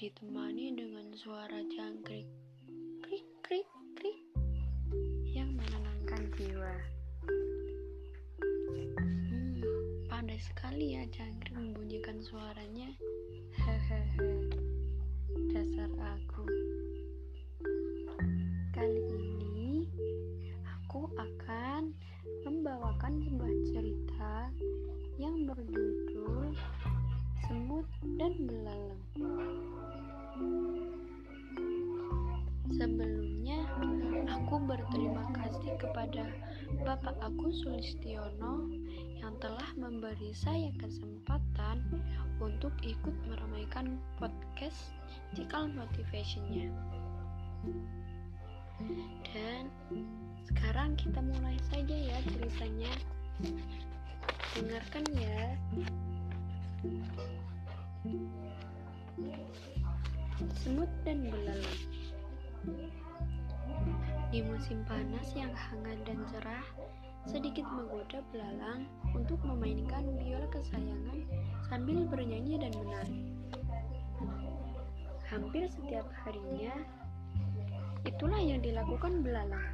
ditemani dengan suara jangkrik krik krik krik yang menenangkan jiwa. Hmm, pandai sekali ya jangkrik membunyikan suaranya. Hehehe, dasar aku. Kali ini aku akan membawakan sebuah cerita yang berjudul Semut dan Belalang. Sebelumnya, aku berterima kasih kepada Bapak aku Sulistiono yang telah memberi saya kesempatan untuk ikut meramaikan podcast Cikal Motivationnya. Dan sekarang kita mulai saja ya ceritanya. Dengarkan ya. Semut dan belalang. Di musim panas yang hangat dan cerah, sedikit menggoda belalang untuk memainkan biola kesayangan sambil bernyanyi dan menari. Hampir setiap harinya, itulah yang dilakukan belalang.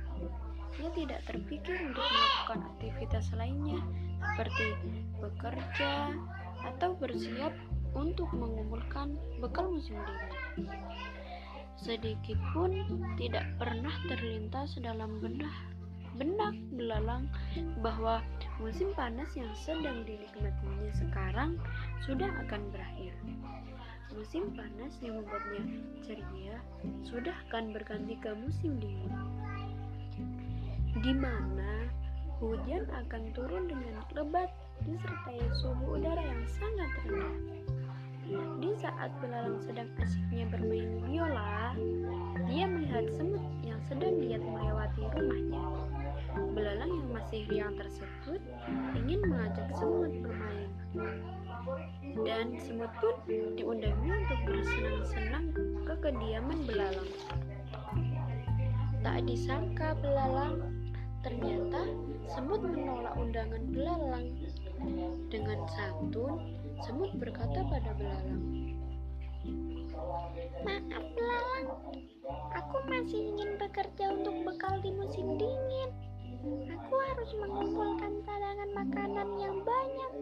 Ia tidak terpikir untuk melakukan aktivitas lainnya seperti bekerja atau bersiap untuk mengumpulkan bekal musim dingin. Sedikit pun tidak pernah terlintas dalam benak benak belalang bahwa musim panas yang sedang dinikmatinya sekarang sudah akan berakhir. Musim panas yang membuatnya ceria sudah akan berganti ke musim dingin, di mana hujan akan turun dengan lebat disertai suhu udara yang sangat rendah. Di saat belalang sedang asiknya bermain biola, dia melihat semut yang sedang giat melewati rumahnya. Belalang yang masih riang tersebut ingin mengajak semut bermain. Dan semut pun diundangnya untuk bersenang-senang ke kediaman belalang. Tak disangka belalang, ternyata semut menolak undangan belalang. Dengan santun, semut berkata pada belalang, Maaf belalang, aku masih ingin bekerja untuk bekal di musim dingin. Aku harus mengumpulkan cadangan makanan yang banyak,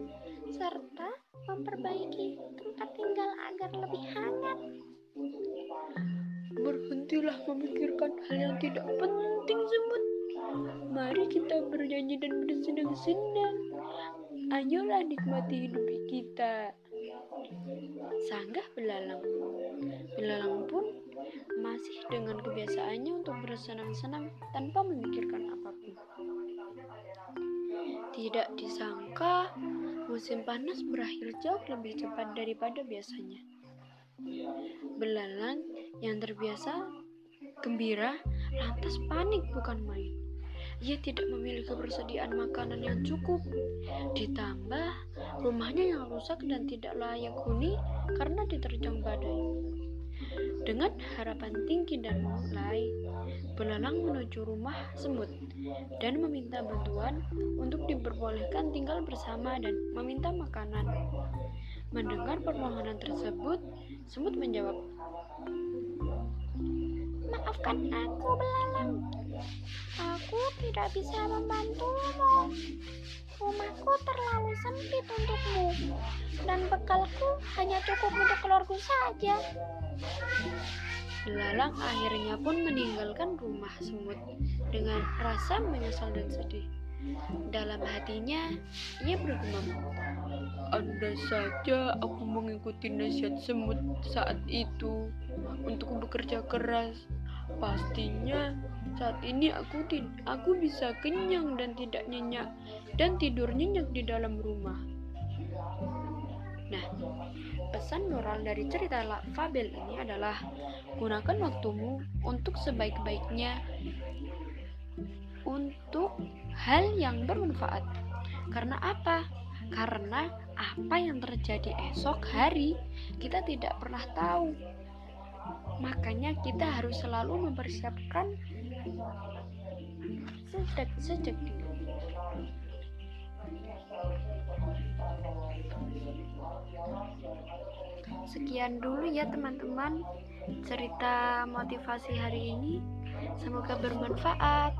serta memperbaiki tempat tinggal agar lebih hangat. Berhentilah memikirkan hal yang tidak penting semut. Mari kita bernyanyi dan bersenang-senang. Ayolah nikmati hidup kita. Sanggah belalang. Belalang pun masih dengan kebiasaannya untuk bersenang-senang tanpa memikirkan apa pun. Tidak disangka, musim panas berakhir jauh lebih cepat daripada biasanya. Belalang yang terbiasa gembira lantas panik bukan main. Ia tidak memiliki kebersediaan makanan yang cukup. Ditambah rumahnya yang rusak dan tidak layak huni karena diterjang badai. Dengan harapan tinggi dan mulai, belalang menuju rumah semut dan meminta bantuan untuk diperbolehkan tinggal bersama dan meminta makanan. Mendengar permohonan tersebut, semut menjawab, Maafkan aku belalang, aku tidak bisa membantumu. Rumahku terlalu sempit untukmu, dan bekalku hanya cukup untuk keluarga saja. Belalang akhirnya pun meninggalkan rumah semut dengan rasa menyesal dan sedih. Dalam hatinya, ia bergumam, Andai saja aku mengikuti nasihat semut saat itu untuk bekerja keras, pastinya saat ini aku aku bisa kenyang dan tidak nyenyak dan tidur nyenyak di dalam rumah. Nah, pesan moral dari cerita fabel ini adalah gunakan waktumu untuk sebaik-baiknya untuk hal yang bermanfaat. Karena apa? Karena apa yang terjadi esok hari kita tidak pernah tahu. Makanya kita harus selalu mempersiapkan sejak sejak. Sekian dulu ya teman-teman cerita motivasi hari ini. Semoga bermanfaat.